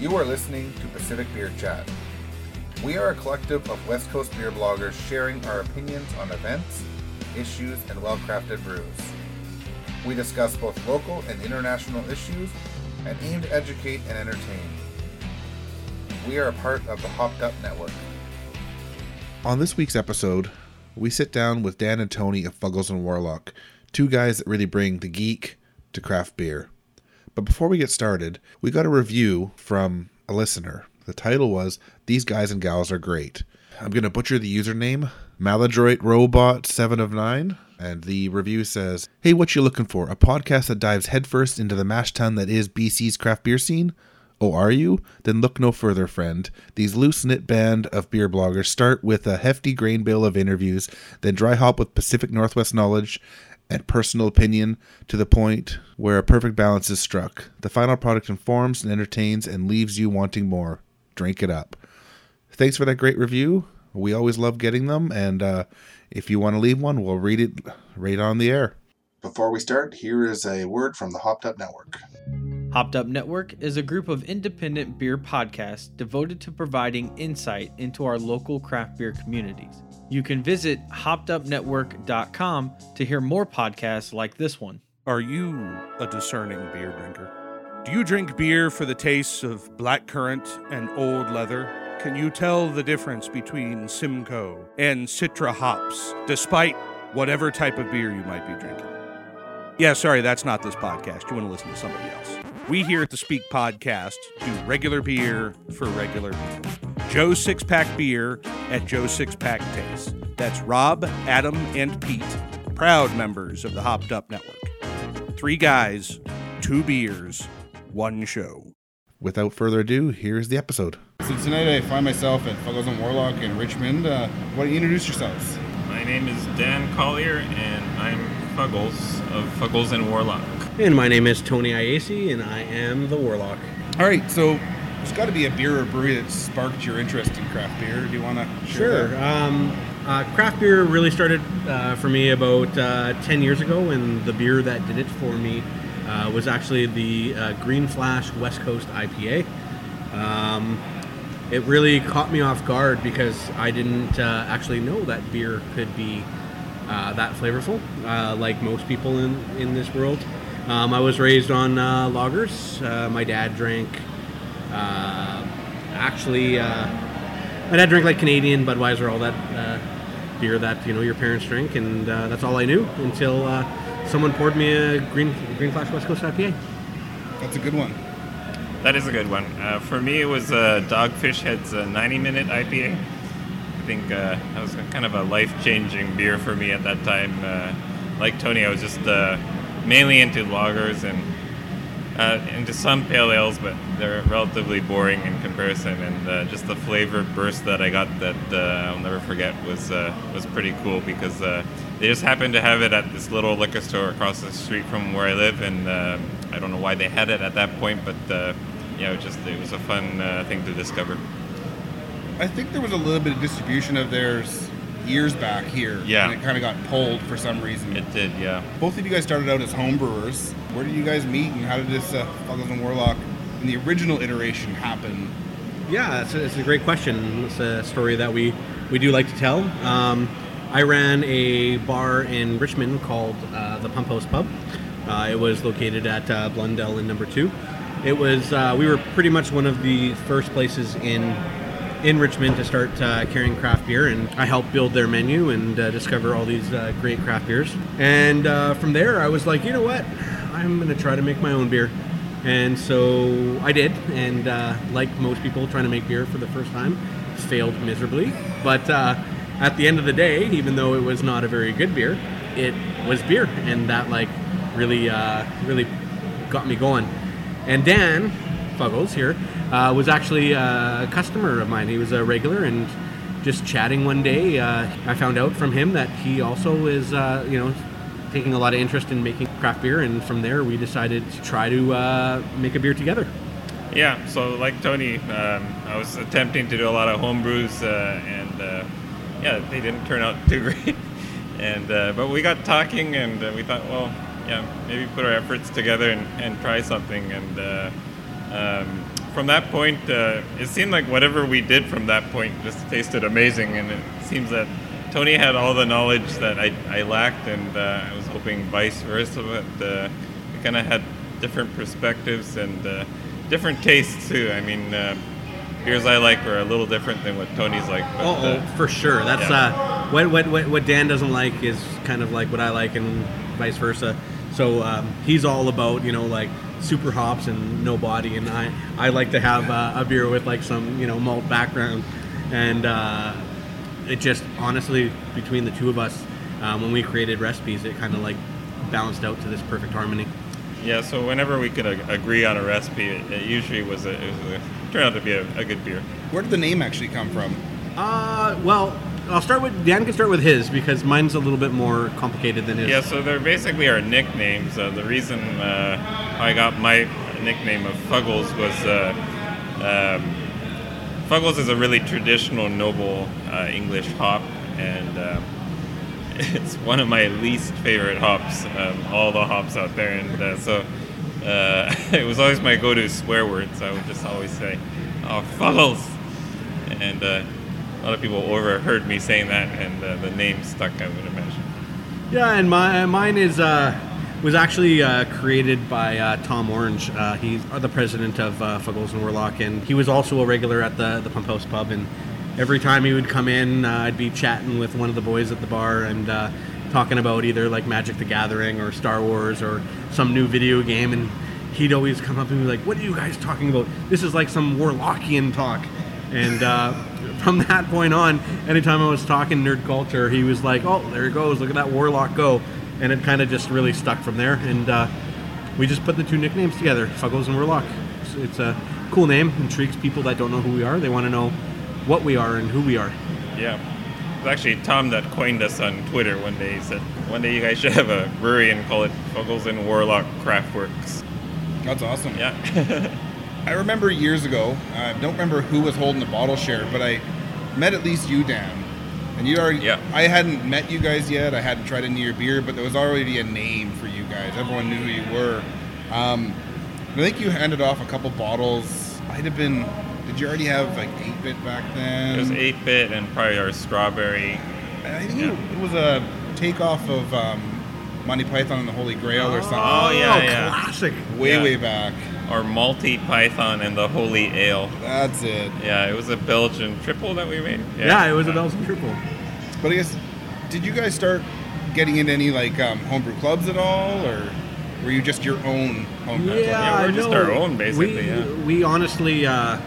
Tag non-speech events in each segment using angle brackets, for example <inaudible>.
You are listening to Pacific Beer Chat. We are a collective of West Coast beer bloggers sharing our opinions on events, issues, and well crafted brews. We discuss both local and international issues and aim to educate and entertain. We are a part of the Hopped Up Network. On this week's episode, we sit down with Dan and Tony of Fuggles and Warlock, two guys that really bring the geek to craft beer. But before we get started, we got a review from a listener. The title was These Guys and Gals Are Great. I'm going to butcher the username, Maladroit Robot 7 of 9. And the review says, Hey, what you looking for? A podcast that dives headfirst into the mash tun that is BC's craft beer scene? Oh, are you? Then look no further, friend. These loose knit band of beer bloggers start with a hefty grain bill of interviews, then dry hop with Pacific Northwest knowledge and personal opinion to the point where a perfect balance is struck. The final product informs and entertains and leaves you wanting more. Drink it up. Thanks for that great review. We always love getting them, and uh, if you want to leave one, we'll read it right on the air. Before we start, here is a word from the Hopped Up Network. Hopped Up Network is a group of independent beer podcasts devoted to providing insight into our local craft beer communities. You can visit hoppedupnetwork.com to hear more podcasts like this one. Are you a discerning beer drinker? Do you drink beer for the tastes of blackcurrant and old leather? Can you tell the difference between Simcoe and Citra hops, despite whatever type of beer you might be drinking? Yeah, sorry, that's not this podcast. You want to listen to somebody else. We here at the Speak Podcast do regular beer for regular people. Joe Six Pack Beer at Joe Six Pack Taste. That's Rob, Adam, and Pete, proud members of the Hopped Up Network. Three guys, two beers, one show. Without further ado, here's the episode. So tonight I find myself at Fuggles and Warlock in Richmond. Uh, why don't you introduce yourselves? My name is Dan Collier, and I'm Fuggles of Fuggles and Warlock. And my name is Tony Iasi, and I am the Warlock. All right, so there's got to be a beer or brewery that sparked your interest in craft beer. Do you want to Sure. Um, uh, craft beer really started uh, for me about uh, 10 years ago, and the beer that did it for me uh, was actually the uh, Green Flash West Coast IPA. Um, it really caught me off guard because I didn't uh, actually know that beer could be uh, that flavorful, uh, like most people in, in this world. Um, I was raised on uh, lagers. Uh, my dad drank, uh, actually, uh, my dad drank like Canadian, Budweiser, all that uh, beer that you know your parents drink, and uh, that's all I knew until uh, someone poured me a Green Green Flash West Coast IPA. That's a good one. That is a good one. Uh, for me, it was uh, Dogfish Head's uh, 90 minute IPA. I think uh, that was kind of a life changing beer for me at that time. Uh, like Tony, I was just uh, mainly into lagers and uh, into some pale ales, but they're relatively boring in comparison. And uh, just the flavor burst that I got that uh, I'll never forget was uh, was pretty cool because uh, they just happened to have it at this little liquor store across the street from where I live, and uh, I don't know why they had it at that point, but it just it was a fun thing to discover. I think there was a little bit of distribution of theirs years back here. Yeah. And it kind of got pulled for some reason. It did, yeah. Both of you guys started out as home brewers. Where did you guys meet, and how did this uh, Fuggles and Warlock in the original iteration happen? Yeah, it's a, it's a great question. It's a story that we, we do like to tell. Um, I ran a bar in Richmond called uh, the Pump House Pub. Uh, it was located at uh, Blundell in number two. It was uh, we were pretty much one of the first places in in Richmond to start uh, carrying craft beer, and I helped build their menu and uh, discover all these uh, great craft beers. And uh, from there, I was like, you know what, I'm to try to make my own beer. And so I did, and uh, like most people trying to make beer for the first time, failed miserably. But uh, at the end of the day, even though it was not a very good beer, it was beer, and that like really really got me going. And Dan Fuggles here uh, was actually a customer of mine. He was a regular and just chatting one day, uh, I found out from him that he also is, uh, you know, taking a lot of interest in making craft beer, and from there we decided to try to uh, make a beer together. Yeah, so like Tony, um, I was attempting to do a lot of home brews, uh, and uh, yeah, they didn't turn out too <laughs> great. and uh, but we got talking, and uh, we thought, well, yeah, maybe put our efforts together and, and try something. And uh, um, from that point, uh, it seemed like whatever we did from that point just tasted amazing. And it seems that Tony had all the knowledge that I, I lacked, and uh, I was hoping vice versa. But uh, we kind of had different perspectives and uh, different tastes too. I mean, uh, beers I like are a little different than what Tony's like. But, Oh, uh, for sure. That's yeah. uh, what, what what what Dan doesn't like is kind of like what I like, and vice versa. So um, he's all about you know like super hops and no body, and I I like to have uh, a beer with like some you know malt background, and uh, it just honestly between the two of us, um, when we created recipes, it kind of like balanced out to this perfect harmony. Yeah, so whenever we could ag- agree on a recipe, it, it usually was a, it was a, turned out to be a, a good beer. Where did the name actually come from? Uh, well, I'll start with Dan. Can start with his because mine's a little bit more complicated than his. Yeah, so they're basically our nicknames. Uh, the reason uh, I got my nickname of Fuggles was uh, um, Fuggles is a really traditional, noble uh, English hop, and um, <laughs> it's one of my least favorite hops, um, all the hops out there. And uh, so uh, <laughs> it was always my go to swear word, so I would just always say, Oh, Fuggles! And a lot of people overheard me saying that, and uh, the name stuck, I would imagine. Yeah, and my mine is uh, was actually uh, created by uh, Tom Orange. Uh, he's the president of uh, Fuggles and Warlock, and he was also a regular at the the Pump House Pub. And every time he would come in, uh, I'd be chatting with one of the boys at the bar and talking about either like Magic the Gathering or Star Wars or some new video game, and he'd always come up and be like, "What are you guys talking about? This is like some Warlockian talk." And uh, from that point on, anytime I was talking nerd culture, he was like, "Oh, there he goes! Look at that warlock go!" And it kind of just really stuck from there. And uh, we just put the two nicknames together, Fuggles and Warlock. It's, it's a cool name, intrigues people that don't know who we are. They want to know what we are and who we are. Yeah. It was actually Tom that coined us on Twitter one day. He said, one day you guys should have a brewery and call it Fuggles and Warlock Craftworks. That's awesome. Yeah. <laughs> I remember years ago, I don't remember who was holding the bottle share, but I met at least you, Dan. And you already, Yeah. I hadn't met you guys yet. I hadn't tried any of your beer, but there was already a name for you guys. Everyone knew who you were. Um, I think you handed off a couple bottles. I'd have been, did you already have like 8 bit back then? It was 8 bit and probably our strawberry. I think it, it was a takeoff of um, Monty Python and the Holy Grail or something. Oh, yeah, yeah. classic. Way, Yeah. way back. Or Multi Python and the Holy Ale. That's it. Yeah, it was a Belgian triple that we made. Yeah, it was a Belgian triple. But I guess, did you guys start getting into any like um, homebrew clubs at all, or were you just your own homebrew club? Yeah, we're just no, our own, basically, We, yeah. we honestly, uh,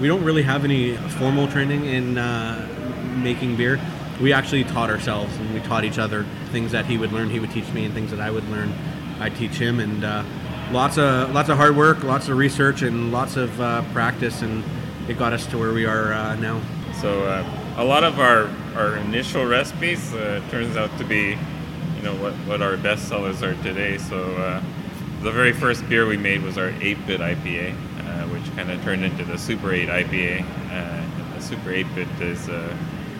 we don't really have any formal training in uh, making beer. We actually taught ourselves, and we taught each other things that he would learn. He would teach me, and things that I would learn, I teach him, and uh, lots of lots of hard work, lots of research, and lots of uh, practice, and it got us to where we are uh, now. So uh, a lot of our, our initial recipes turns out to be, you know, what, what our best sellers are today. So the very first beer we made was our 8-bit IPA, uh, which kind of turned into the Super 8 IPA. Uh, the Super 8-bit is uh,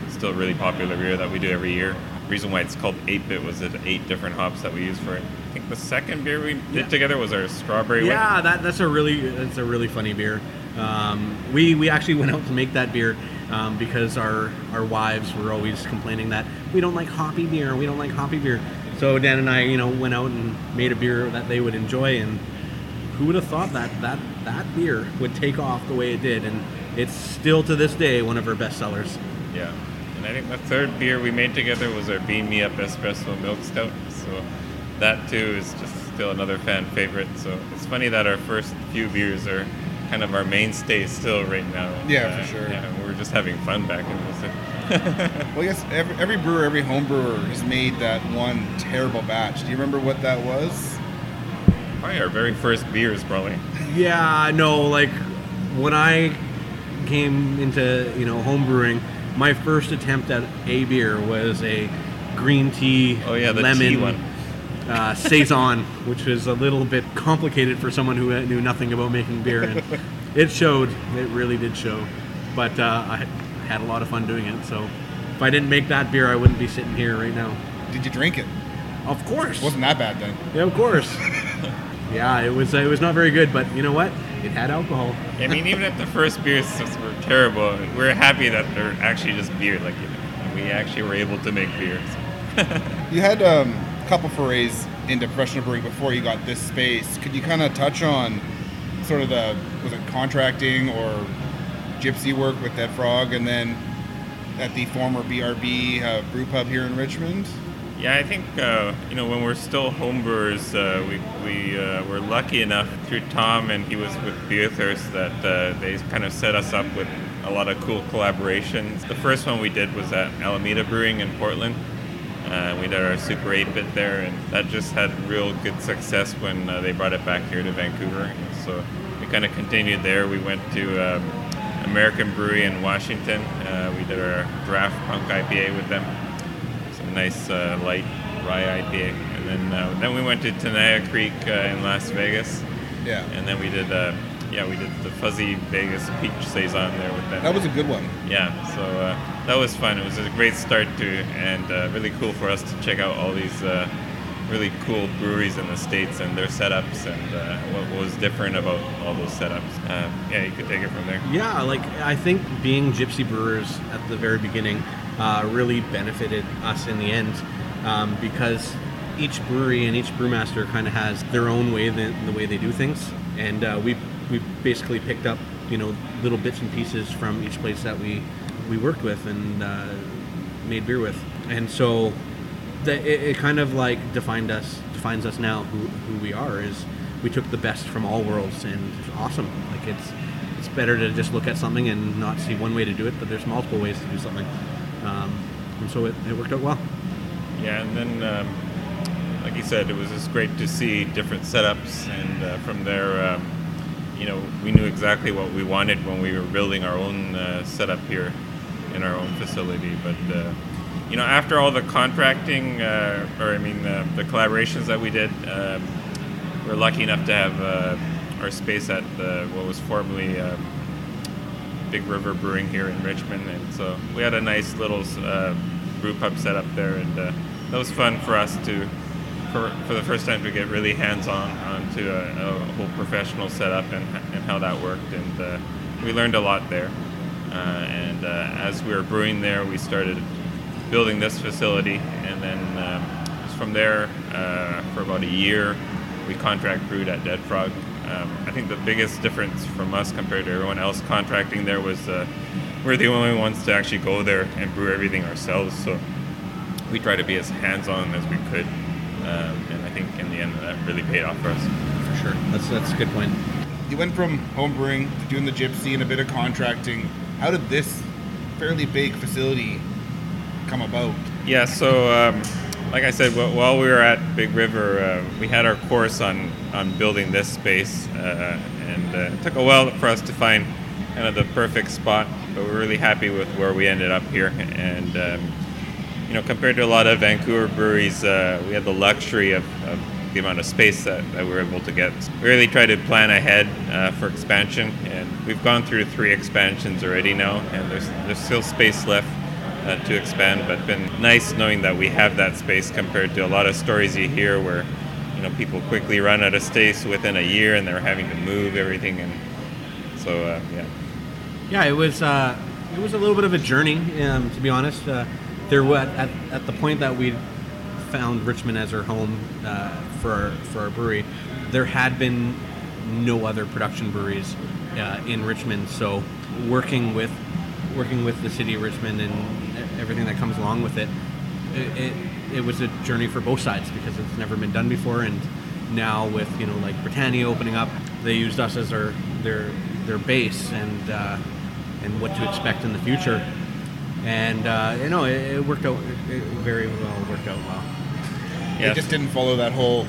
still a really popular beer that we do every year. The reason why it's called 8-bit was it eight different hops that we use for it. I think the second beer we did Yeah. together was our strawberry. Yeah, that, that's a really that's a really funny beer. Um, we we actually <laughs> went out to make that beer um, because our our wives were always complaining that we don't like hoppy beer, we don't like hoppy beer. So Dan and I, you know, went out and made a beer that they would enjoy, and who would have thought that that that beer would take off the way it did? And it's still to this day one of our best sellers. Yeah. And I think the third beer we made together was our Bean Me Up Espresso Milk Stout. So that too is just still another fan favorite. So it's funny that our first few beers are kind of our mainstay still right now. Yeah, for sure. Yeah, we're just having fun back in this. <laughs> Well, I guess every, every brewer, every home brewer has made that one terrible batch. Do you remember what that was? Probably our very first beers, probably. Yeah, no, like when I came into you know home brewing, my first attempt at a beer was a green tea, Oh, yeah, the lemon tea one. Uh, saison, which was a little bit complicated for someone who knew nothing about making beer, and it showed. It really did show. But uh, I had a lot of fun doing it. So if I didn't make that beer, I wouldn't be sitting here right now. Did you drink it? Of course. Wasn't that bad then? Yeah, of course. <laughs> yeah, it was. It was not very good, but you know what? It had alcohol. I mean, even if the first beers were terrible, we're happy that they're actually just beer. Like, you know, we actually were able to make beer. so. You had um, a couple forays into professional brewing before you got this space. Could you kind of touch on sort of the was it contracting or gypsy work with Dead Frog, and then at the former BRB uh, brew pub here in Richmond? Yeah, I think uh, you know when we're still homebrewers, uh, we we uh, were lucky enough through Tom and he was with Beerthirst that uh, they kind of set us up with a lot of cool collaborations. The first one we did was at Alameda Brewing in Portland. Uh, we did our Super 8 bit there, and that just had real good success when uh, they brought it back here to Vancouver. So we kind of continued there. We went to um, American Brewery in Washington. Uh, we did our draft punk IPA with them some nice uh, light rye IPA, and then uh, then we went to Tenaya Creek uh, in Las Vegas. Yeah. And then we did uh, yeah we did the fuzzy Vegas peach saison there with them. That was a good one. Yeah, so uh, that was fun. It was a great start to, and uh, really cool for us to check out all these uh, really cool breweries in the states and their setups and uh, what was different about all those setups. Uh, yeah, you could take it from there. Yeah, like I think being gypsy brewers at the very beginning uh, really benefited us in the end um, because each brewery and each brewmaster kind of has their own way the, the way they do things, and uh, we we basically picked up you know little bits and pieces from each place that we we worked with and uh, made beer with, and so the, it, it kind of like defined us defines us now who, who we are is we took the best from all worlds and it's awesome. Like it's it's better to just look at something and not see one way to do it but there's multiple ways to do something. Um, and so it, it worked out well. Yeah, and then, um, like you said, it was just great to see different setups, and uh, from there, um, you know, we knew exactly what we wanted when we were building our own uh, setup here in our own facility. But uh, you know, after all the contracting, uh, or I mean, uh, the collaborations that we did, um, we are lucky enough to have uh, our space at the, what was formerly. Um, Big River Brewing here in Richmond, and so we had a nice little uh, brew pub set up there, and uh, that was fun for us to, for, for the first time, to get really hands-on onto a, a whole professional setup and, and how that worked, and uh, we learned a lot there. Uh, and uh, as we were brewing there, we started building this facility, and then um, from there, uh, for about a year, we contract brewed at Dead Frog. Um, I think the biggest difference from us compared to everyone else contracting there was uh, we're the only ones to actually go there and brew everything ourselves. So we try to be as hands-on as we could, um, and I think in the end that really paid off for us. for sure that's that's a good point You went from homebrewing to doing the gypsy and a bit of contracting. How did this fairly big facility come about? Yeah, so um, like I said, while we were at Big River, uh, we had our course on, on building this space, uh, and uh, it took a while for us to find kind of the perfect spot, but we're really happy with where we ended up here. And um, you know, compared to a lot of Vancouver breweries, uh, we had the luxury of, of the amount of space that, that we were able to get. We really try to plan ahead uh, for expansion, and we've gone through three expansions already now, and there's there's still space left uh, to expand. But been nice knowing that we have that space compared to a lot of stories you hear where you know people quickly run out of space within a year and they're having to move everything, and so uh, yeah. Yeah, it was uh, it was a little bit of a journey, um, to be honest. There was at, at the point that we found Richmond as our home uh, for our, for our brewery, there had been no other production breweries uh, in Richmond. So working with working with the city of Richmond and everything that comes along with it, it, it, it was a journey for both sides because it's never been done before. And now with you know like Britannia opening up, they used us as their their their base and uh, and what to expect in the future. And uh, you know it, it worked out it, it very well. Worked out well. It just didn't follow that whole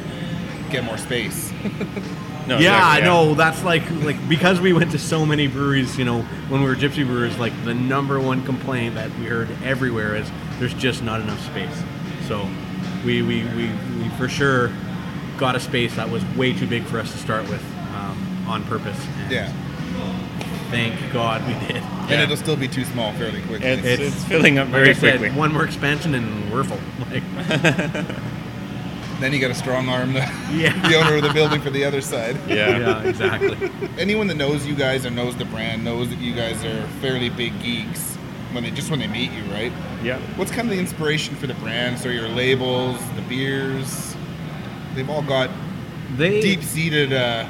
get more space. <laughs> No, yeah, exactly, no, that's like like because we went to so many breweries, you know, when we were gypsy brewers, like the number one complaint that we heard everywhere is there's just not enough space. So we we, we, we for sure got a space that was way too big for us to start with um, on purpose. And Yeah. Thank God we did. And it'll still be too small fairly quickly. It's, it's, filling up like very I said, quickly. One more expansion and we're full. <laughs> Like, <laughs> then you got to strong arm the, <laughs> Yeah. the owner of the building for the other side. Yeah. yeah, exactly. Anyone that knows you guys or knows the brand knows that you guys are fairly big geeks when they just when they meet you, right? Yeah. What's kind of the inspiration for the brand? So your labels, the beers, they've all got They deep-seated uh,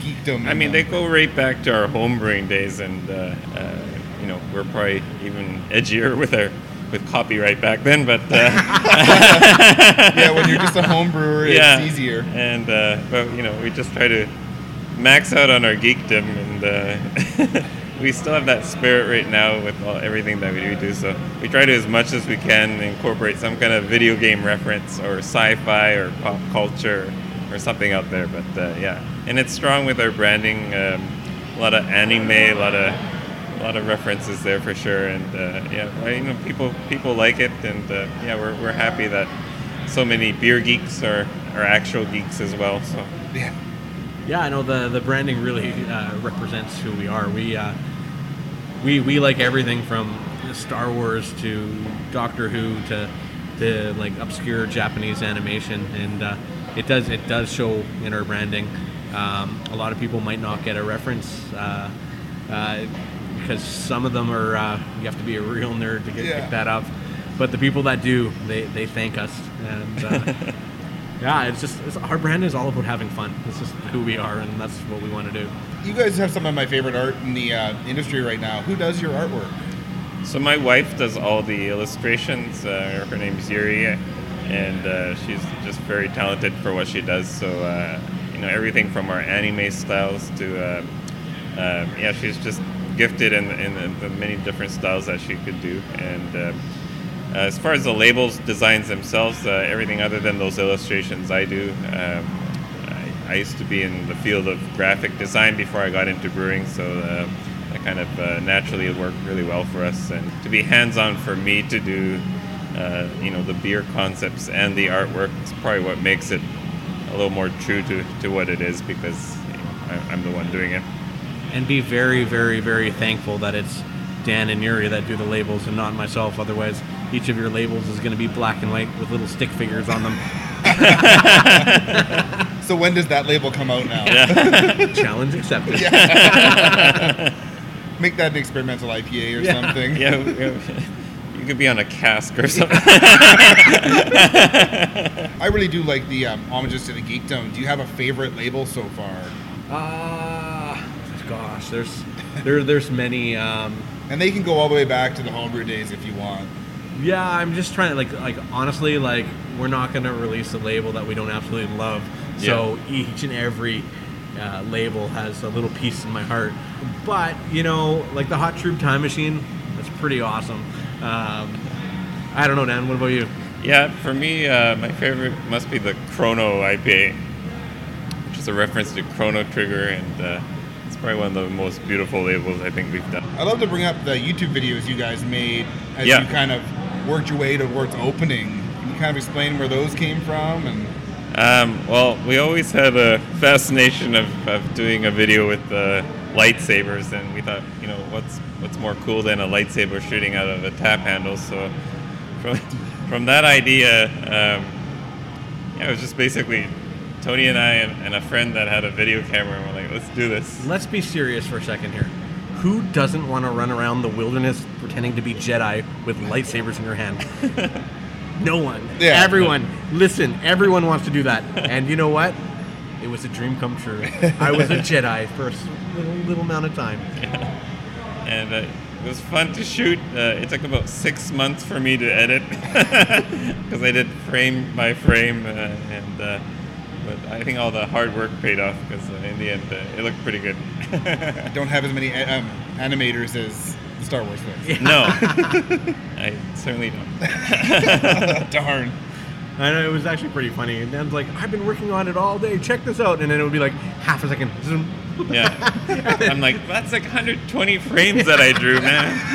geekdom. I mean, they go right back to our homebrewing days, and uh, uh, you know, we're probably even edgier with our with copyright back then. But uh, <laughs> yeah, when you're just a <laughs> home brewer, yeah, it's easier. And uh, but you know, we just try to max out on our geekdom, and uh, <laughs> we still have that spirit right now with all, everything that we do. So we try to, as much as we can, incorporate some kind of video game reference or sci-fi or pop culture or something out there. But uh, yeah, and it's strong with our branding. Um, a lot of anime, a lot of a lot of references there for sure, and uh, yeah, well, you know, people people like it, and uh, yeah, we're, we're happy that so many beer geeks are, are actual geeks as well. So Yeah. Yeah, I know the the branding really uh, represents who we are. We uh, we we like everything from Star Wars to Doctor Who to to like obscure Japanese animation, and uh, it does it does show in our branding. Um, a lot of people might not get a reference uh, uh, because some of them are uh, you have to be a real nerd to get Yeah. pick that up. But the people that do, they, they thank us, and uh, <laughs> yeah, it's just it's, our brand is all about having fun. It's just who we are, and that's what we want to do. You guys have some of my favorite art in the uh, industry right now. Who does your artwork? So my wife does all the illustrations. Uh, her name's Yuri, and uh, she's just very talented for what she does. So uh, you know everything from our anime styles to uh, uh, yeah, she's just gifted in, in the, many different styles that she could do. And uh, uh, as far as the labels designs themselves, uh, everything other than those illustrations, I do. Um, I, I used to be in the field of graphic design before I got into brewing, so uh, that kind of uh, naturally worked really well for us. And to be hands-on for me to do, uh, you know, the beer concepts and the artwork is probably what makes it little more true to, to what it is because you know, I, I'm the one doing it. and be very, very, very thankful that it's Dan and Yuri that do the labels and not myself. Otherwise, each of your labels is going to be black and white with little stick figures on them. <laughs> So when does that label come out now? <laughs> Challenge accepted. <laughs> Make that an experimental IPA or Yeah. something. Yeah, you could be on a cask or something. <laughs> I really do like the um, homages to the geekdom. Do you have a favorite label so far? Ah, gosh, there's there there's many. Um, And they can go all the way back to the homebrew days if you want. yeah, I'm just trying to like like honestly like we're not gonna release a label that we don't absolutely love. So each and every uh, label has a little piece in my heart. But you know, like the Hot Troop Time Machine, that's pretty awesome. Um, I don't know, Dan. What about you? Yeah, for me, uh, my favorite must be the Chrono IPA, which is a reference to Chrono Trigger, and uh, it's probably one of the most beautiful labels I think we've done. I love to bring up the YouTube videos you guys made as Yeah. you kind of worked your way towards opening. Can you kind of explain where those came from? And Um, well, we always had a fascination of, of doing a video with uh, lightsabers, and we thought, you know, what's what's more cool than a lightsaber shooting out of a tap handle? So, from <laughs> from that idea, um, yeah, it was just basically Tony and I and, and a friend that had a video camera, and we're like, let's do this. Let's be serious for a second here. Who doesn't want to run around the wilderness pretending to be Jedi with lightsabers in your hand? <laughs> no one. Yeah. Everyone. Listen, everyone wants to do that. And you know what? It was a dream come true. I was a Jedi for a little, little amount of time. <laughs> and uh, it was fun to shoot. Uh, it took about six months for me to edit <laughs> because I did frame by frame, uh, and uh, but I think all the hard work paid off because uh, in the end uh, it looked pretty good. <laughs> don't have as many um, animators as Star Wars folks. no, I certainly don't. Darn. And it was actually pretty funny. And Dan's like, I've been working on it all day. Check this out. And then it would be like half a second. Zoom. Yeah. <laughs> I'm like, that's like 120 frames that I drew, man. <laughs>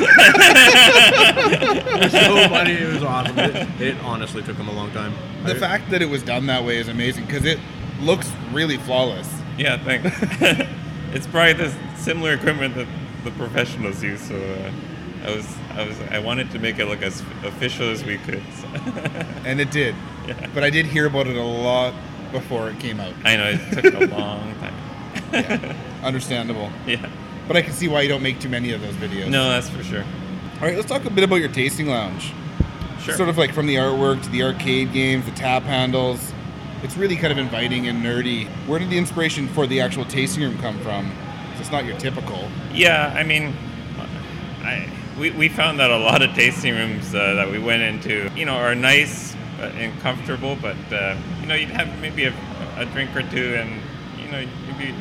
it was so funny. It was awesome. It, it honestly took him a long time. The I- fact that it was done that way is amazing because it looks really flawless. Yeah, thanks. <laughs> it's probably the similar equipment that the professionals use, so uh, I was, I was, I wanted to make it look as official as we could. so. <laughs> And it did. Yeah. But I did hear about it a lot before it came out. I know it took a long <laughs> time. Understandable. Yeah. But I can see why you don't make too many of those videos. No, that's for sure. All right, let's talk a bit about your tasting lounge. Sure. Sort of like from the artwork to the arcade games, the tap handles. It's really kind of inviting and nerdy. Where did the inspiration for the actual tasting room come from? It's not your typical. Yeah, I mean, I we, we found that a lot of tasting rooms uh, that we went into, you know, are nice uh, and comfortable, but uh, you know, you'd have maybe a, a drink or two, and you know, maybe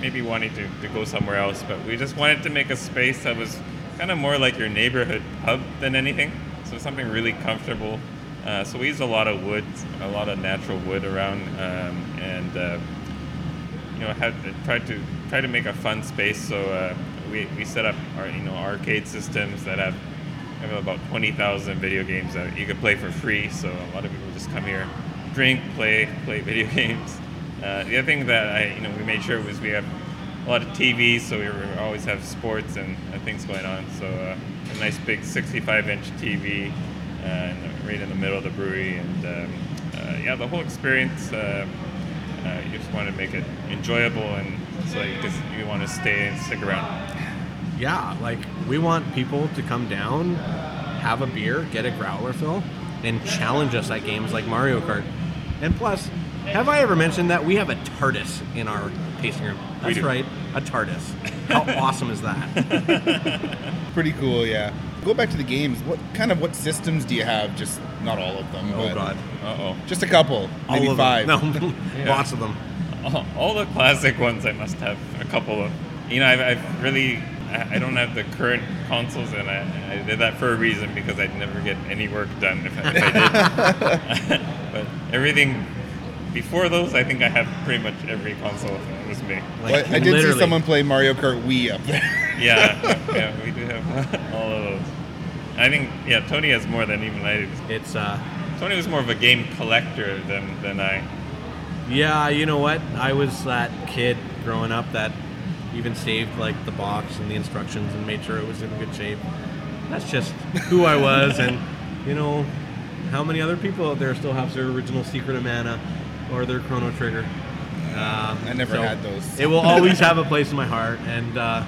maybe wanting to, to go somewhere else. But we just wanted to make a space that was kind of more like your neighborhood pub than anything. So something really comfortable. Uh, so we used a lot of wood, a lot of natural wood around, um, and uh, you know had tried to try to make a fun space. So uh, we, we set up our you know arcade systems that have, have about twenty thousand video games that you can play for free. So a lot of people just come here, drink, play, play <laughs> video games. Uh, the other thing that I you know we made sure was we have a lot of TVs, so we always have sports and, and things going on. So uh, a nice big 65 inch TV. Uh, right in the middle of the brewery, and um, uh, yeah, the whole experience. Uh, uh, you just want to make it enjoyable, and so you just you want to stay and stick around. Yeah, like we want people to come down, have a beer, get a growler fill, and challenge us at games like Mario Kart. And plus, have I ever mentioned that we have a TARDIS in our tasting room? We That's do. right, a TARDIS. How <laughs> awesome is that? <laughs> Pretty cool, yeah. Go back to the games. What kind of what systems do you have? Just not all of them. Oh but God, Uh oh. Just a couple, maybe all of five. Them. No, Yeah. <laughs> lots of them. All, all the classic ones I must have a couple of. You know, I've, I've really I I don't have the current consoles, and I, I did that for a reason because I'd never get any work done if, I- if I did. <laughs> but everything before those, I think I have pretty much every console that was me. Well, I did see someone play Mario Kart Wii up there. Yeah, yeah, <laughs> we do have all of those. I think yeah, Tony has more than even I did. It's uh, Tony was more of a game collector than than I. Yeah, you know what? I was that kid growing up that even saved like the box and the instructions and made sure it was in good shape. That's just who I was, and you know, how many other people out there still have their original Secret of Mana or their Chrono Trigger? Um, I never had those. It will always have a place in my heart, and uh,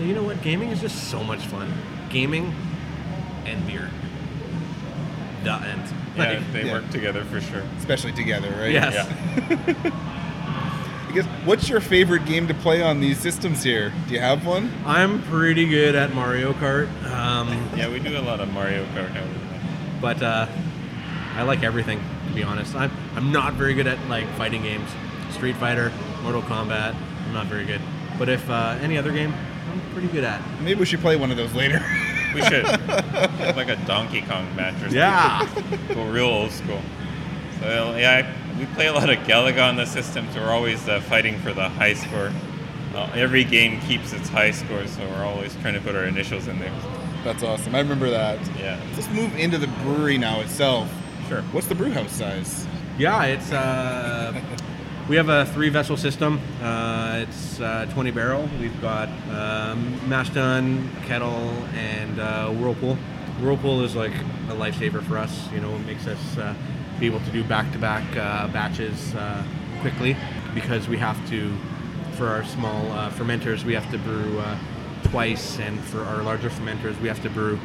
you know what? Gaming is just so much fun. Gaming and beer. The end. Yeah, Like- they Yeah. work together for sure. Especially together, right? Yes. Yeah. <laughs> I guess, what's your favorite game to play on these systems here? Do you have one? I'm pretty good at Mario Kart. Um, Yeah, we do a lot of Mario Kart now. but uh, I like everything to be honest. I'm I'm not very good at like fighting games, Street Fighter, Mortal Kombat. I'm not very good. But if uh, any other game, I'm pretty good at. Maybe we should play one of those later. We should <laughs> like a Donkey Kong match or something. Yeah. Go real old school. So yeah, I, we play a lot of Galaga on the system, so we're always uh, fighting for the high score. Uh, every game keeps its high score, so we're always trying to put our initials in there. That's awesome. I remember that. Yeah. Let's move into the brewery now itself. Sure. What's the brew house size? Yeah, it's uh, we have a three vessel system. Uh, it's uh, 20 barrel. We've got um, mash tun, kettle, and uh, whirlpool. Whirlpool is like a lifesaver for us. You know, it makes us uh, be able to do back to back batches uh, quickly because we have to, for our small uh, fermenters, we have to brew uh, twice, and for our larger fermenters, we have to brew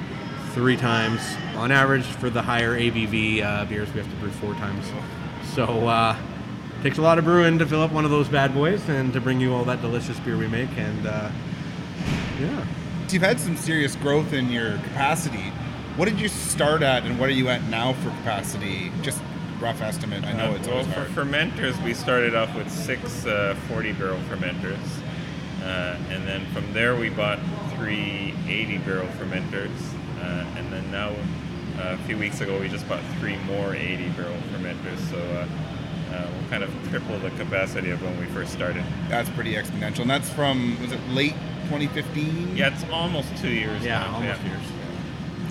three times. On average, for the higher ABV uh, beers, we have to brew four times. So uh, takes a lot of brewing to fill up one of those bad boys and to bring you all that delicious beer we make. And uh, yeah, You've had some serious growth in your capacity. What did you start at, and what are you at now for capacity? Just rough estimate. I know Uh, it's well, always for hard. fermenters, we started off with six uh, 40 barrel fermenters. Uh, and then from there, we bought three 80 barrel fermenters. Uh, and then now a few weeks ago, we just bought three more 80 barrel fermenters. So uh, uh, we'll kind of triple the capacity of when we first started. That's pretty exponential. And that's from, was it late 2015? Yeah, it's almost two years. Yeah, now. almost years.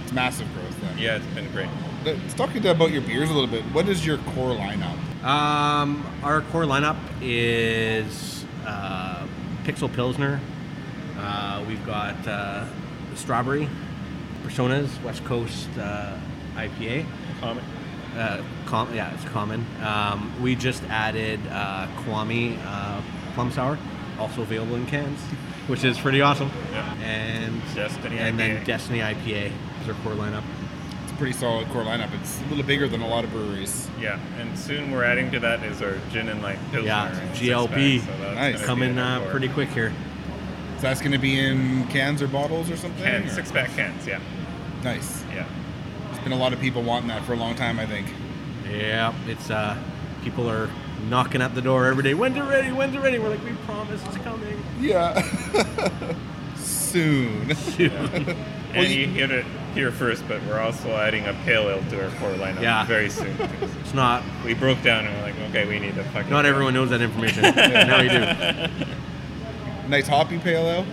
It's massive growth then. Yeah, it's been great. Let's talk about your beers a little bit. What is your core lineup? Um, our core lineup is uh, Pixel Pilsner. Uh, we've got uh, Strawberry, Personas, West Coast uh, IPA. Common. Uh, com- yeah, it's common. Um, we just added uh, Kwame uh, Plum Sour, also available in cans, which is pretty awesome. Yeah. And Destiny and then Destiny IPA is our core lineup. It's a pretty solid core lineup. It's a little bigger than a lot of breweries. Yeah, and soon we're adding to that is our gin and light pilsner. Yeah, GLP. six-pack, so Nice. Coming uh, pretty quick here. So that's going to be in cans or bottles or something? Cans, six pack cans. Yeah, Nice. yeah. There's been a lot of people wanting that for a long time, I think. Yeah, it's uh, people are knocking at the door every day. When's it ready? When's it ready? We're like, we promise it's coming. Yeah. <laughs> Soon. <laughs> And you heard it here first, but we're also adding a pale ale to our core lineup Yeah. very soon. It's not. we broke down and we're like, okay, we need a fucking. Not everyone knows that information. now you do. <laughs> nice hoppy pale ale.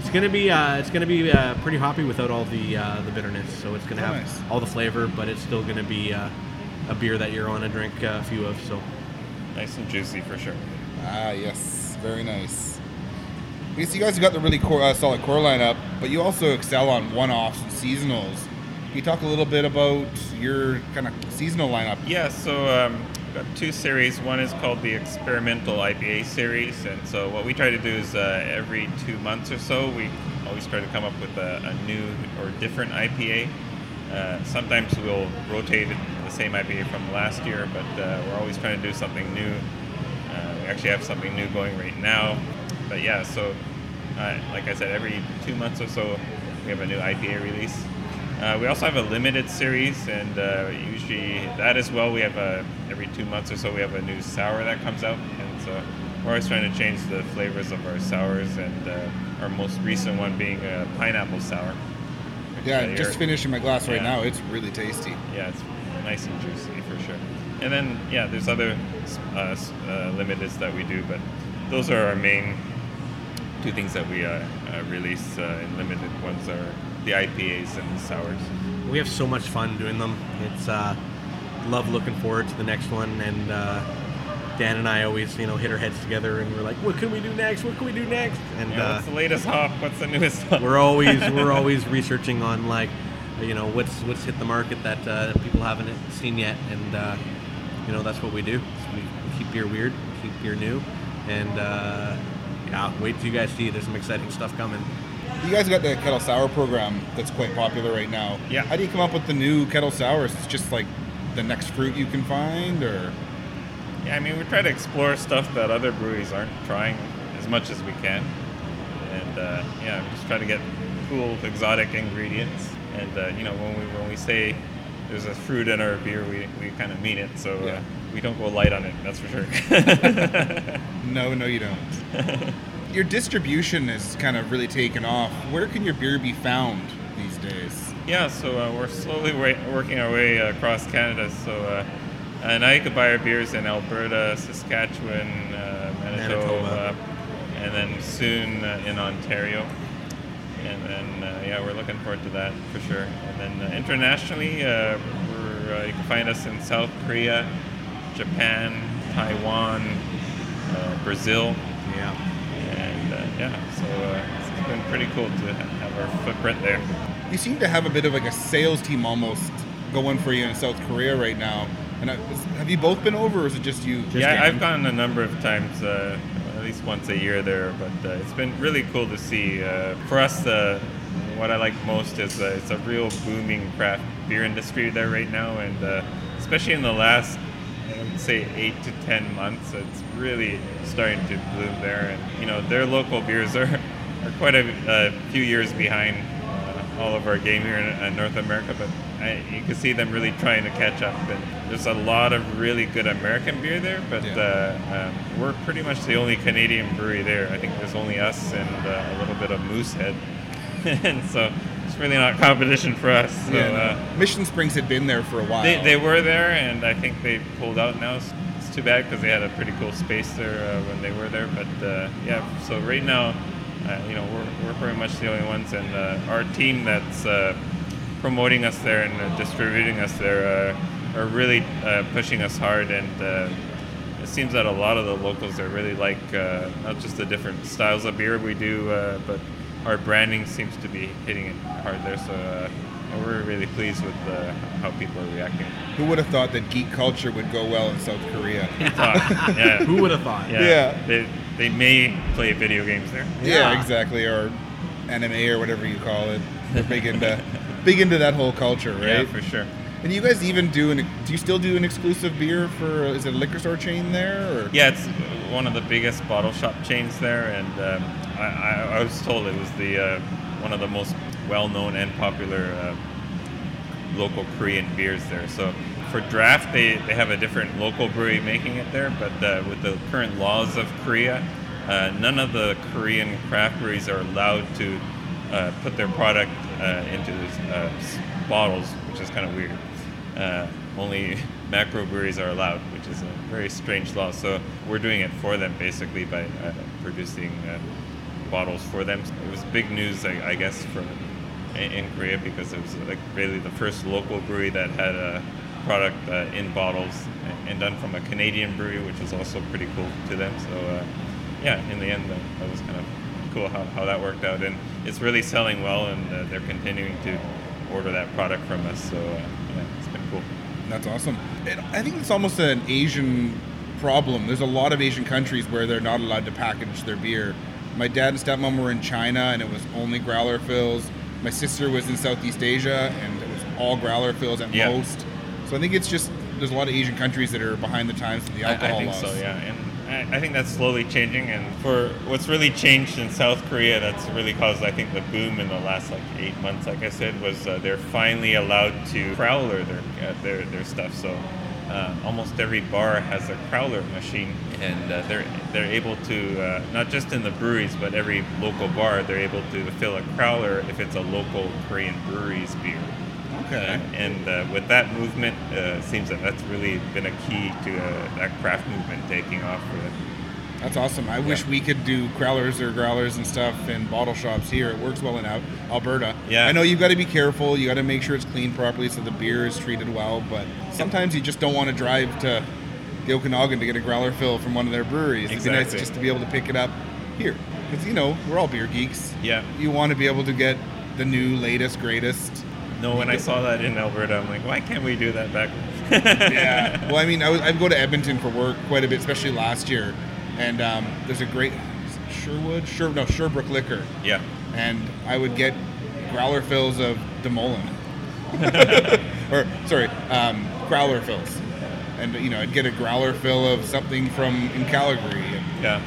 It's gonna be uh, it's gonna be uh, pretty hoppy without all the uh, the bitterness. So it's gonna Oh, have nice. all the flavor, but it's still gonna be uh, a beer that you're on to drink uh, a few of. So Nice and juicy for sure. Ah, yes. Very nice. You you guys have got the really core, uh, solid core lineup, but you also excel on one-offs and seasonals. Can you talk a little bit about your kind of seasonal lineup? Yeah, so um, got two series. One is called the Experimental IPA series, and so what we try to do is uh, every two months or so, we always try to come up with a, a new or different IPA. Uh, sometimes we'll rotate the same IPA from last year, but uh, we're always trying to do something new. Uh, we actually have something new going right now. But yeah, so uh, like I said, every two months or so, we have a new IPA release. Uh, we also have a limited series, and uh, usually that as well. We have a every two months or so we have a new sour that comes out, and so we're always trying to change the flavors of our sours. And uh, our most recent one being a pineapple sour. Yeah, just finishing my glass right Yeah. now. It's really tasty. yeah, it's nice and juicy for sure. And then yeah, there's other uh, uh, limiteds that we do, but those are our main two things that we uh, uh, release uh, in limited ones are the IPAs and the sours. we have so much fun doing them. It's uh, love looking forward to the next one, and uh, Dan and I always you know hit our heads together, and we're like, what can we do next? What can we do next? And Yeah, uh, what's the latest hop? What's the newest hop? we're always we're <laughs> always researching on like you know what's what's hit the market that uh, people haven't seen yet and uh, you know that's what we do we keep beer weird keep beer new and uh, yeah wait till you guys see there's some exciting stuff coming You guys got the kettle sour program that's quite popular right now. Yeah. How do you come up with the new kettle sours? It's just like the next fruit you can find, or Yeah, I mean, we try to explore stuff that other breweries aren't trying as much as we can. And uh, yeah, we just try to get cool, exotic ingredients. And uh, you know, when we when we say there's a fruit in our beer, we, we kind of mean it. So uh, Yeah. We don't go light on it. That's for sure. <laughs> no, no, you don't. <laughs> your distribution is kind of really taken off. Where can your beer be found these days? Yeah, so uh, we're slowly wa- working our way across Canada. So uh, uh, now you can buy our beers in Alberta, Saskatchewan, uh, Manitoba, Manitoba. and then soon uh, in Ontario. And then uh, yeah, we're looking forward to that for sure. And then uh, internationally, uh, we're, uh, you can find us in South Korea, Japan, Taiwan, uh, Brazil. Yeah. And uh, yeah, so uh, it's been pretty cool to have our footprint there. You seem to have a bit of like a sales team almost going for you in South Korea right now. And I, have you both been over, or is it just you? yeah, I've gone a number of times, uh, at least once a year there, but uh, it's been really cool to see. Uh, for us, uh, what I like most is uh, it's a real booming craft beer industry there right now, and uh, especially in the last, I would say, eight to ten months, it's really starting to bloom there. And you know, their local beers are, <laughs> are quite a, a few years behind uh, all of our game here in uh, North America, but I, you can see them really trying to catch up. And there's a lot of really good American beer there, but uh, um, we're pretty much the only Canadian brewery there. I think there's only us and uh, a little bit of Moosehead, <laughs> and so really not competition for us. So, yeah, no. uh, Mission Springs had been there for a while. they, they were there, and I think they pulled out now. It's too bad because they had a pretty cool space there uh, when they were there. But uh, yeah, so right now, uh, you know, we're, we're pretty much the only ones, and uh, our team that's uh, promoting us there and uh, distributing us there uh, are really uh, pushing us hard. And uh, it seems that a lot of the locals are really like uh, not just the different styles of beer we do, uh, but our branding seems to be hitting it hard there. So uh, we're really pleased with uh, how people are reacting. Who would have thought that geek culture would go well in South Korea? <laughs> Thought, yeah. <laughs> Who would have thought? Yeah. Yeah. They, they may play video games there. Yeah, exactly. Or anime or whatever you call it. They're big into <laughs> big into that whole culture, right? Yeah, for sure. And you guys even do an do you still do an exclusive beer for is it a liquor store chain there or Yeah, it's one of the biggest bottle shop chains there, and um, I, I, I was told it was the uh, one of the most well-known and popular uh, local Korean beers there. So for draft, they, they have a different local brewery making it there, but uh, with the current laws of Korea, uh, none of the Korean craft breweries are allowed to uh, put their product uh, into uh, bottles, which is kind of weird. Uh, only <laughs> macro breweries are allowed, which is a very strange law. So we're doing it for them basically by producing bottles for them. It was big news, I, I guess, for in, Korea because it was like really the first local brewery that had a product uh, in bottles and, done from a Canadian brewery, which was also pretty cool to them. So uh, yeah, in the end, that was kind of cool how, how that worked out, and it's really selling well, and uh, they're continuing to order that product from us. So uh, yeah, it's been cool. That's awesome. And I think it's almost an Asian problem. There's a lot of Asian countries where they're not allowed to package their beer. My dad and stepmom were in China, and it was only growler fills. My sister was in Southeast Asia, and it was all growler fills at Yeah. most. So I think it's just there's a lot of Asian countries that are behind the times with the I- alcohol I, think laws. so, yeah. And I, I think that's slowly changing. And for what's really changed in South Korea, that's really caused, I think, the boom in the last like eight months. Like I said, was uh, they're finally allowed to growler their uh, their their stuff. So. Uh, almost every bar has a crowler machine, and uh, they're they're able to uh, not just in the breweries, but every local bar they're able to fill a crowler if it's a local Korean brewery's beer. Okay. Uh, and uh, with that movement, uh, it seems that that's really been a key to uh, that craft movement taking off for. That's awesome. I wish we could do crowlers or growlers and stuff in bottle shops here. It works well in Alberta. Yeah. I know you've got to be careful. You got to make sure it's cleaned properly so the beer is treated well. But sometimes you just don't want to drive to the Okanagan to get a growler fill from one of their breweries. It'd be nice just to be able to pick it up here. Because, you know, we're all beer geeks. Yeah. You want to be able to get the new, latest, greatest. No, when I saw that in Alberta, I'm like, why can't we do that back? yeah. <laughs> Well, I mean, I, was, I go to Edmonton for work quite a bit, especially last year. And um, there's a great Sherwood, Sher, no Sherbrooke Liquor. Yeah. And I would get growler fills of Demolin, <laughs> or sorry, um, growler fills. And you know, I'd get a growler fill of something from in Calgary. Yeah.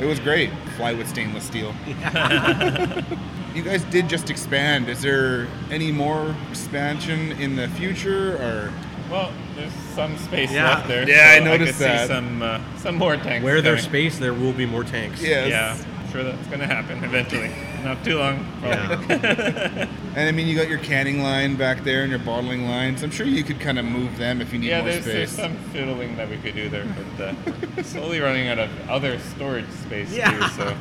It was great. Fly with stainless steel. <laughs> <laughs> you guys did just expand. Is there any more expansion in the future, or? Well, there's some space Yeah. left there. Yeah, I so noticed could see that. some uh, some more tanks. Where there's space, there will be more tanks. Yes. Yeah, I'm sure that's going to happen eventually. Not too long. Probably. <laughs> And I mean, you got your canning line back there and your bottling lines. I'm sure you could kind of move them if you need yeah, more there's, there's some fiddling that we could do there, but uh, slowly running out of other storage space Yeah. too. So,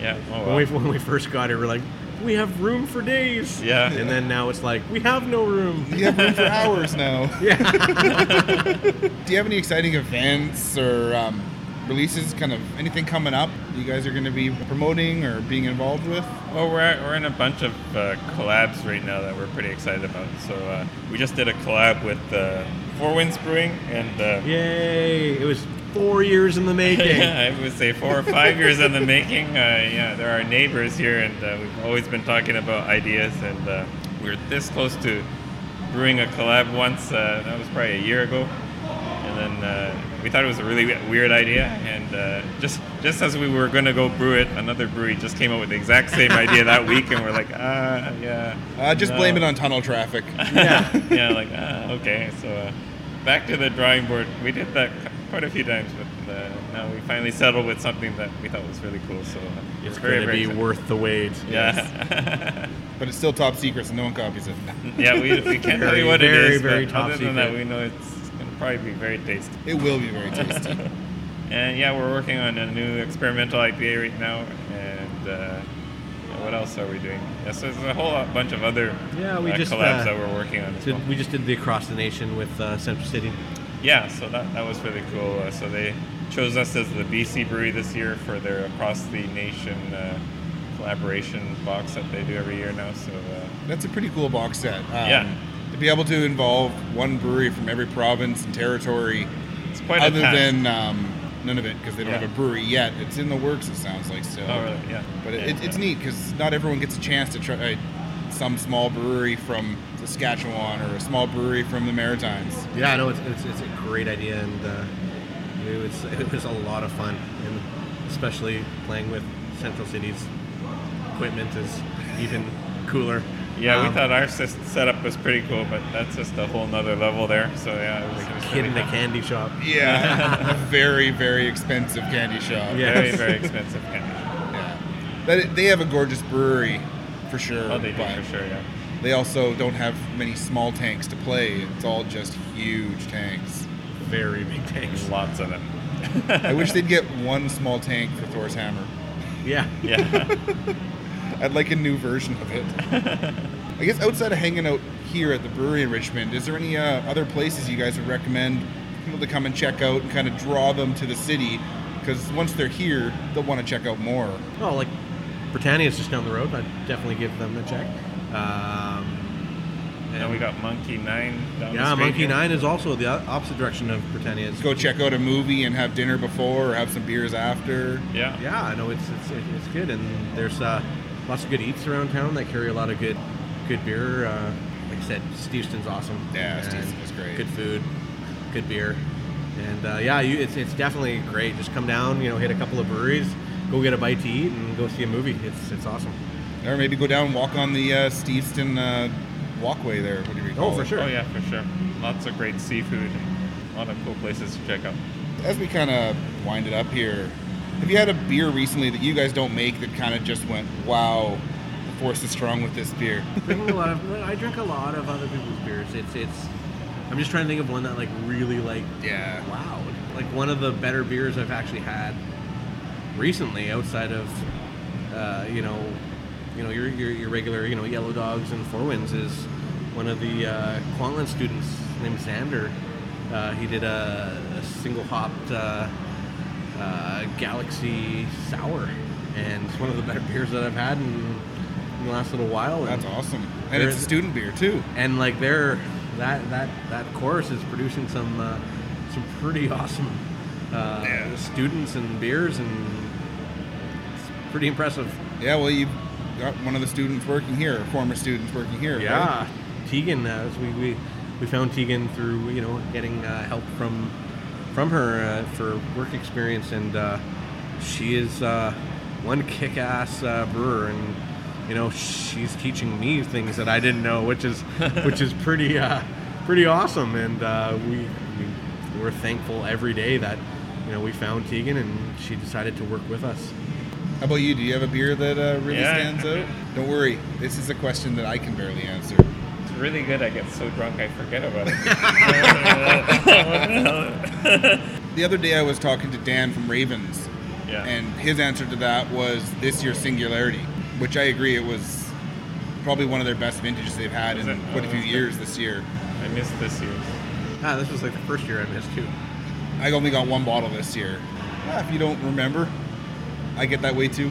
yeah. Oh When, we, when we first got it, we're like, we have room for days. Yeah. And then now it's like, we have no room. You have room for <laughs> hours now. Yeah. <laughs> Do you have any exciting events or um, releases? Kind of anything coming up you guys are going to be promoting or being involved with? Well, we're, we're in a bunch of uh, collabs right now that we're pretty excited about. So uh, we just did a collab with uh, Four Winds Brewing, and uh, Yay! It was four years in the <laughs> making. yeah, I would say four or five years in the making. Uh, yeah, they're our neighbors here, and uh, we've always been talking about ideas, and uh, we were this close to brewing a collab once. Uh, that was probably a year ago, and then uh, we thought it was a really weird idea, and uh, just just as we were going to go brew it, another brewery just came up with the exact same idea that week, and we're like, ah, yeah. Uh, just no." blame it on tunnel traffic. <laughs> Yeah. <laughs> yeah, like ah, okay. So uh, back to the drawing board. We did that qu- quite a few times, but uh, now we finally settled with something that we thought was really cool. So uh, It's we're very, going to be excited. worth the wait. Yeah. <laughs> But it's still top secret, so no one copies it. <laughs> yeah, we, we can't tell Very, you what very, it is, very but top other than that, secret. we know it's going to probably be very tasty. It will be very tasty. <laughs> And yeah, we're working on a new experimental IPA right now. And uh, what else are we doing? Yeah, so there's a whole bunch of other Yeah, we uh, just collabs uh, that we're working on as did- well. We just did the Across the Nation with uh, Central City. Yeah, so that, that was really cool. Uh, so they chose us as the BC brewery this year for their across the nation uh, collaboration box that they do every year now. So uh, That's a pretty cool box set. Um, Yeah. To be able to involve one brewery from every province and territory, it's quite a other than um, none of it because they don't Yeah. have a brewery yet. It's in the works. It sounds like so. Oh, really? Yeah. But Yeah, it, it's yeah. neat because not everyone gets a chance to try uh, some small brewery from Saskatchewan or a small brewery from the Maritimes. Yeah, I know it's, it's, it's a great idea, and uh, it was <laughs> it was a lot of fun, and especially playing with Central City's equipment is even cooler. Yeah, we Um, thought our setup was pretty cool, but that's just a whole nother level there. So yeah, it was, it was kid really in a candy shop. Yeah, <laughs> a very very expensive candy shop. Very very expensive candy. Yeah, but they have a gorgeous brewery for sure. Oh, they do for sure. Yeah. They also don't have many small tanks to play. It's all just huge tanks. Very big tanks. Lots of them. I wish <laughs> they'd get one small tank for Thor's hammer. Yeah. Yeah. <laughs> I'd like a new version of it. <laughs> I guess outside of hanging out here at the brewery in Richmond, is there any uh, other places you guys would recommend people to come and check out and kind of draw them to the city? Because once they're here, they'll want to check out more. Oh, like Britannia's just down the road. I'd definitely give them a check. Um, And then we got Monkey Nine down yeah, street Monkey. Nine is also the opposite direction of Britannia. Go check out a movie and have dinner before or have some beers after. Yeah. Yeah, I know it's it's, it's good, and there's uh, lots of good eats around town that carry a lot of good good beer. Uh, like I said, Steveston's awesome. Yeah, and Steveston is great. Good food, good beer, and uh, yeah, you, it's it's definitely great. Just come down, you know, hit a couple of breweries, go get a bite to eat, and go see a movie. It's it's awesome. Or maybe go down and walk on the uh, Steveston uh, walkway there. What do you call Oh, for it? sure. Oh yeah, for sure. Lots of great seafood and a lot of cool places to check out. As we kind of wind it up here, have you had a beer recently that you guys don't make that kind of just went, wow, the force is strong with this beer? <laughs> Drinking a lot of, I drink a lot of other people's beers. It's it's. I'm just trying to think of one that like really like yeah wow like one of the better beers I've actually had recently outside of uh, you know you know your, your your regular you know Yellow Dogs and Four Winds is one of the uh, Kwantlen students named Xander. Uh, he did a, a single hopped uh, uh, Galaxy Sour, and it's one of the better <laughs> beers that I've had in, in the last little while. That's awesome. And it's a student beer, too. and like they're that that that course is producing some uh, some pretty <laughs> awesome uh, students and beers and it's pretty impressive. Yeah, well, you've got one of the students working here, former students working here. Yeah, right? Tegan. Uh, we, we we found Tegan through you know getting uh, help from from her uh, for work experience, and uh, she is uh, one kick-ass uh, brewer, and you know she's teaching me things that I didn't know, which is <laughs> which is pretty uh, pretty awesome, and uh, we, we we're thankful every day that you know we found Tegan and she decided to work with us. How about you? Do you have a beer that uh, really Yeah. stands out? Don't worry, this is a question that I can barely answer. It's really good. I get so drunk I forget about it. <laughs> <laughs> The other day I was talking to Dan from Ravens, Yeah. and his answer to that was this year's Singularity, which I agree it was probably one of their best vintages they've had Was in it? quite a Oh, few that's years this year. I missed this year. Ah, this was like the first year I missed too. I only got one bottle this year. Ah, if you don't remember, I get that way too.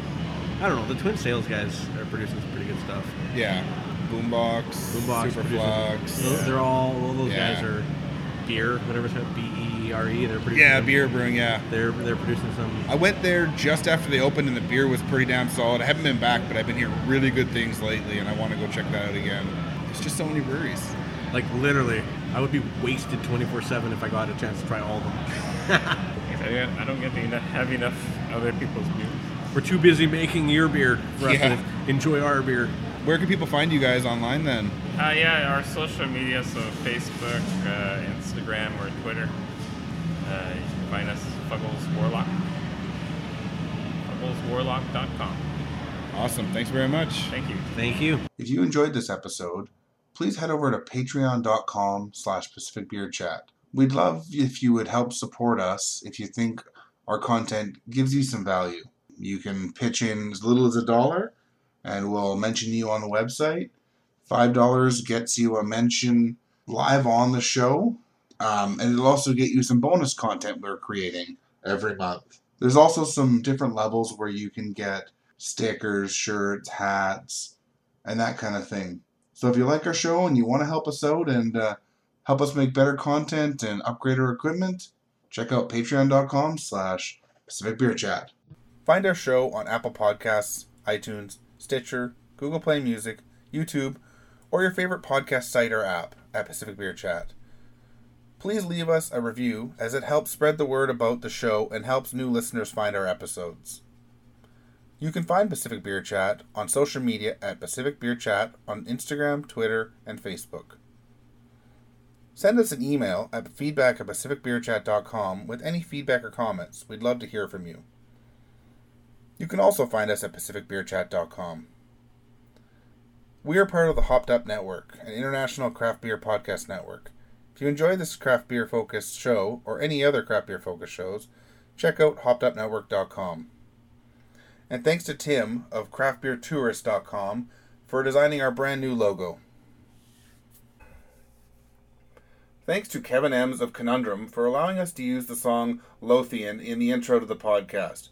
I don't know. The Twin Sails guys are producing some pretty good stuff. Yeah, Boombox, Boombox, Superflux. producing- They're all all those Yeah. guys are beer, whatever it's called, B E R E. They're producing. Yeah, some- beer brewing. Yeah, They're they're producing some. I went there just after they opened, and the beer was pretty damn solid. I haven't been back, but I've been hearing really good things lately, and I want to go check that out again. There's just so many breweries. Like literally, I would be wasted 24 seven if I got a chance to try all of them. <laughs> I don't- I don't get to enough, have enough other people's beer. We're too busy making your beer for us Yeah. to enjoy our beer. Where can people find you guys online then? Uh, yeah, our social media, so Facebook, uh, Instagram, or Twitter. Uh, you can find us. Fuggles Warlock. FugglesWarlock.com. Awesome. Thanks very much. Thank you. Thank you. If you enjoyed this episode, please head over to patreon.com slash Pacific Beer Chat. We'd love if you would help support us if you think our content gives you some value. You can pitch in as little as a dollar and we'll mention you on the website. $5 gets you a mention live on the show, um, and it'll also get you some bonus content we're creating every month. There's also some different levels where you can get stickers, shirts, hats, and that kind of thing. So if you like our show and you want to help us out and uh, help us make better content and upgrade our equipment, check out patreon.com slash Pacific Beer Chat. Find our show on Apple Podcasts, iTunes, Stitcher, Google Play Music, YouTube, or your favorite podcast site or app at Pacific Beer Chat. Please leave us a review as it helps spread the word about the show and helps new listeners find our episodes. You can find Pacific Beer Chat on social media at Pacific Beer Chat on Instagram, Twitter, and Facebook. Send us an email at feedback at pacificbeerchat.com with any feedback or comments. We'd love to hear from you. You can also find us at pacificbeerchat.com. We are part of the Hopped Up Network, an international craft beer podcast network. If you enjoy this craft beer focused show or any other craft beer focused shows, check out hoppedupnetwork.com. And thanks to Tim of craftbeertourist.com for designing our brand new logo. Thanks to Kevin Ems of Conundrum for allowing us to use the song Lothian in the intro to the podcast.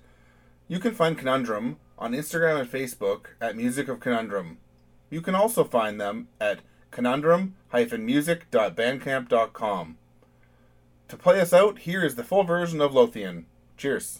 You can find Conundrum on Instagram and Facebook at Music of Conundrum. You can also find them at conundrum-music.bandcamp.com. To play us out, here is the full version of Lothian. Cheers.